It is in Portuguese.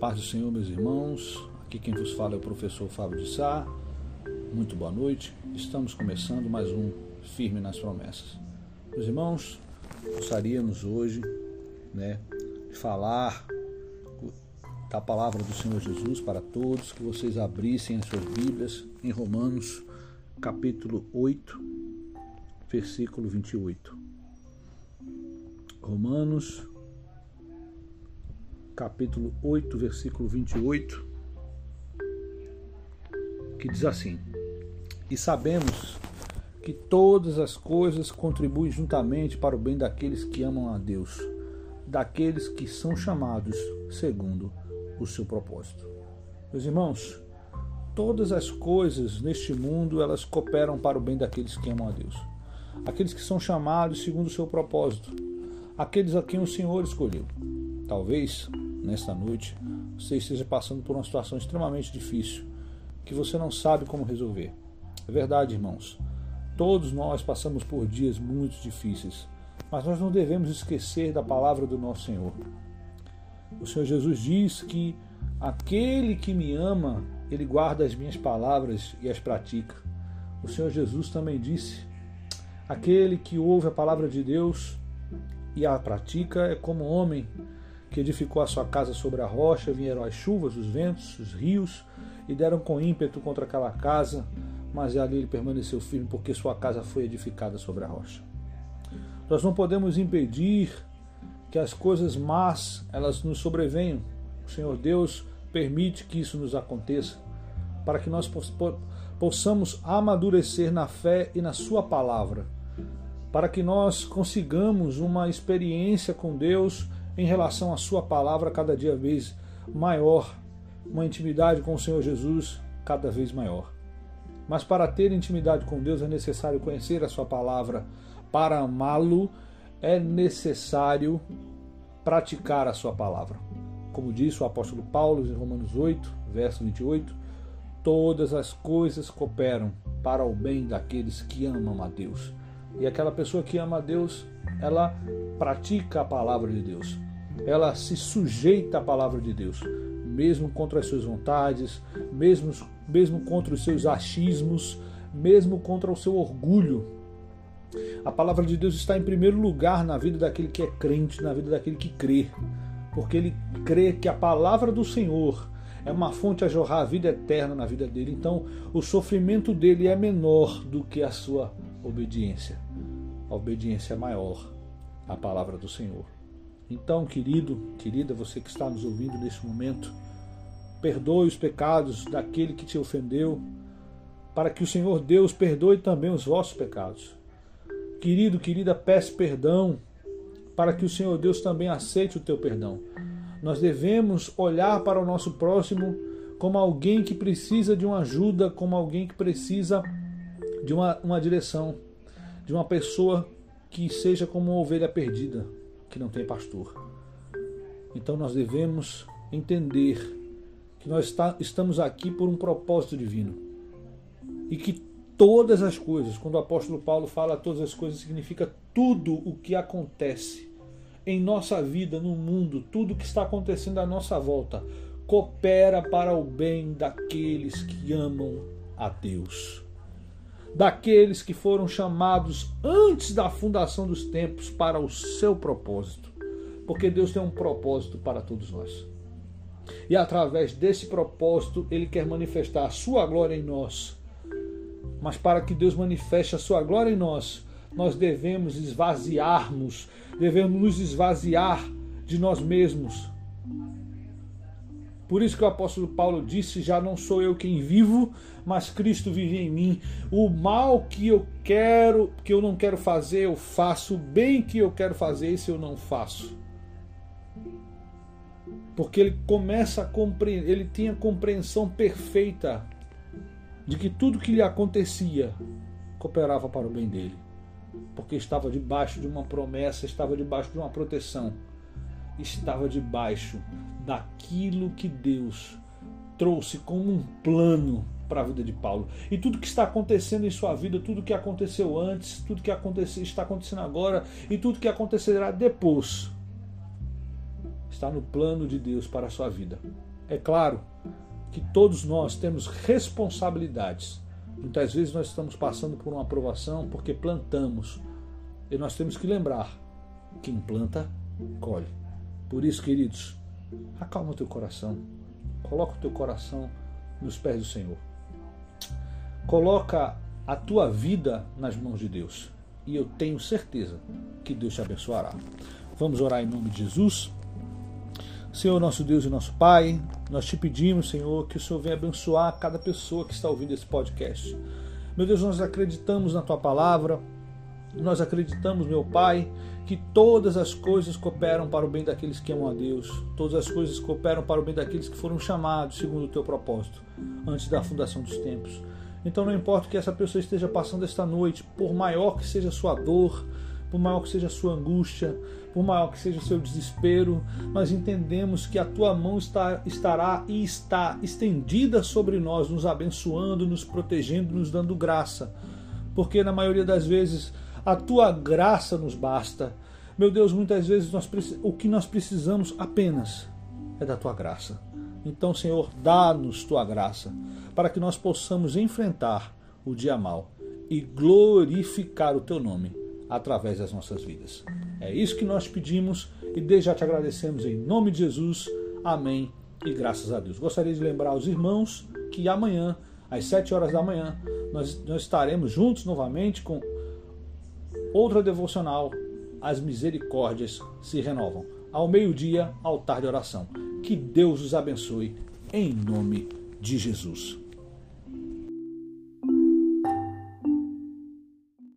Paz do Senhor, meus irmãos. Aqui quem vos fala é o professor Fábio de Sá. Muito boa noite. Estamos começando mais um Firme nas Promessas. Meus irmãos, gostaríamos hoje né, de falar da palavra do Senhor Jesus para todos, que vocês abrissem as suas Bíblias em Romanos, capítulo 8, versículo 28. Romanos capítulo 8, versículo 28, que diz assim: E sabemos que todas as coisas contribuem juntamente para o bem daqueles que amam a Deus, daqueles que são chamados segundo o seu propósito. Meus irmãos, todas as coisas neste mundo elas cooperam para o bem daqueles que amam a Deus, aqueles que são chamados segundo o seu propósito, aqueles a quem o Senhor escolheu. Talvez nesta noite você esteja passando por uma situação extremamente difícil que você não sabe como resolver. É verdade, irmãos. Todos nós passamos por dias muito difíceis, mas nós não devemos esquecer da palavra do nosso Senhor. O Senhor Jesus diz que aquele que me ama, ele guarda as minhas palavras e as pratica. O Senhor Jesus também disse: aquele que ouve a palavra de Deus e a pratica é como homem que edificou a sua casa sobre a rocha, vieram as chuvas, os ventos, os rios, e deram com ímpeto contra aquela casa, mas ali ele permaneceu firme, porque sua casa foi edificada sobre a rocha. Nós não podemos impedir que as coisas más elas nos sobrevenham. O Senhor Deus permite que isso nos aconteça, para que nós possamos amadurecer na fé e na Sua palavra, para que nós consigamos uma experiência com Deus em relação à Sua palavra cada dia vez maior, uma intimidade com o Senhor Jesus cada vez maior. Mas para ter intimidade com Deus é necessário conhecer a Sua palavra. Para amá-lo é necessário praticar a Sua palavra. Como disse o apóstolo Paulo em Romanos 8, verso 28, todas as coisas cooperam para o bem daqueles que amam a Deus. E aquela pessoa que ama a Deus, ela pratica a palavra de Deus ela se sujeita à palavra de Deus, mesmo contra as suas vontades, mesmo, mesmo contra os seus achismos, mesmo contra o seu orgulho. A palavra de Deus está em primeiro lugar na vida daquele que é crente, na vida daquele que crê, porque ele crê que a palavra do Senhor é uma fonte a jorrar a vida eterna na vida dele. Então, o sofrimento dele é menor do que a sua obediência. A obediência é maior à palavra do Senhor. Então, querido, querida, você que está nos ouvindo neste momento, perdoe os pecados daquele que te ofendeu, para que o Senhor Deus perdoe também os vossos pecados. Querido, querida, peça perdão, para que o Senhor Deus também aceite o teu perdão. Nós devemos olhar para o nosso próximo como alguém que precisa de uma ajuda, como alguém que precisa de uma, uma direção, de uma pessoa que seja como uma ovelha perdida que não tem pastor. Então nós devemos entender que nós está, estamos aqui por um propósito divino e que todas as coisas, quando o apóstolo Paulo fala todas as coisas, significa tudo o que acontece em nossa vida, no mundo, tudo o que está acontecendo à nossa volta, coopera para o bem daqueles que amam a Deus daqueles que foram chamados antes da fundação dos tempos para o seu propósito. Porque Deus tem um propósito para todos nós. E através desse propósito, Ele quer manifestar a sua glória em nós. Mas para que Deus manifeste a sua glória em nós, nós devemos esvaziarmos, devemos nos esvaziar de nós mesmos. Por isso que o apóstolo Paulo disse: Já não sou eu quem vivo, mas Cristo vive em mim. O mal que eu quero, que eu não quero fazer, eu faço. O bem que eu quero fazer, isso eu não faço. Porque ele começa a compreender, ele tinha compreensão perfeita de que tudo que lhe acontecia cooperava para o bem dele. Porque estava debaixo de uma promessa, estava debaixo de uma proteção, estava debaixo daquilo que Deus trouxe como um plano para a vida de Paulo. E tudo que está acontecendo em sua vida, tudo que aconteceu antes, tudo que aconteceu, está acontecendo agora e tudo que acontecerá depois, está no plano de Deus para a sua vida. É claro que todos nós temos responsabilidades. Muitas vezes nós estamos passando por uma aprovação porque plantamos. E nós temos que lembrar: quem planta, colhe. Por isso, queridos, acalma o teu coração. Coloca o teu coração nos pés do Senhor. Coloca a tua vida nas mãos de Deus. E eu tenho certeza que Deus te abençoará. Vamos orar em nome de Jesus. Senhor, nosso Deus e nosso Pai, nós te pedimos, Senhor, que o Senhor venha abençoar cada pessoa que está ouvindo esse podcast. Meu Deus, nós acreditamos na tua palavra, nós acreditamos, meu Pai, que todas as coisas cooperam para o bem daqueles que amam a Deus, todas as coisas cooperam para o bem daqueles que foram chamados segundo o teu propósito, antes da fundação dos tempos. Então não importa o que essa pessoa esteja passando esta noite, por maior que seja a sua dor, por maior que seja a sua angústia, por maior que seja o seu desespero, nós entendemos que a tua mão está, estará e está estendida sobre nós, nos abençoando, nos protegendo, nos dando graça. Porque na maioria das vezes a tua graça nos basta. Meu Deus, muitas vezes nós, o que nós precisamos apenas é da tua graça. Então, Senhor, dá-nos tua graça para que nós possamos enfrentar o dia mal e glorificar o teu nome através das nossas vidas. É isso que nós pedimos e desde já te agradecemos em nome de Jesus. Amém e graças a Deus. Gostaria de lembrar aos irmãos que amanhã, às 7 horas da manhã, nós, nós estaremos juntos novamente com outra devocional. As misericórdias se renovam. Ao meio-dia, altar de oração. Que Deus os abençoe em nome de Jesus.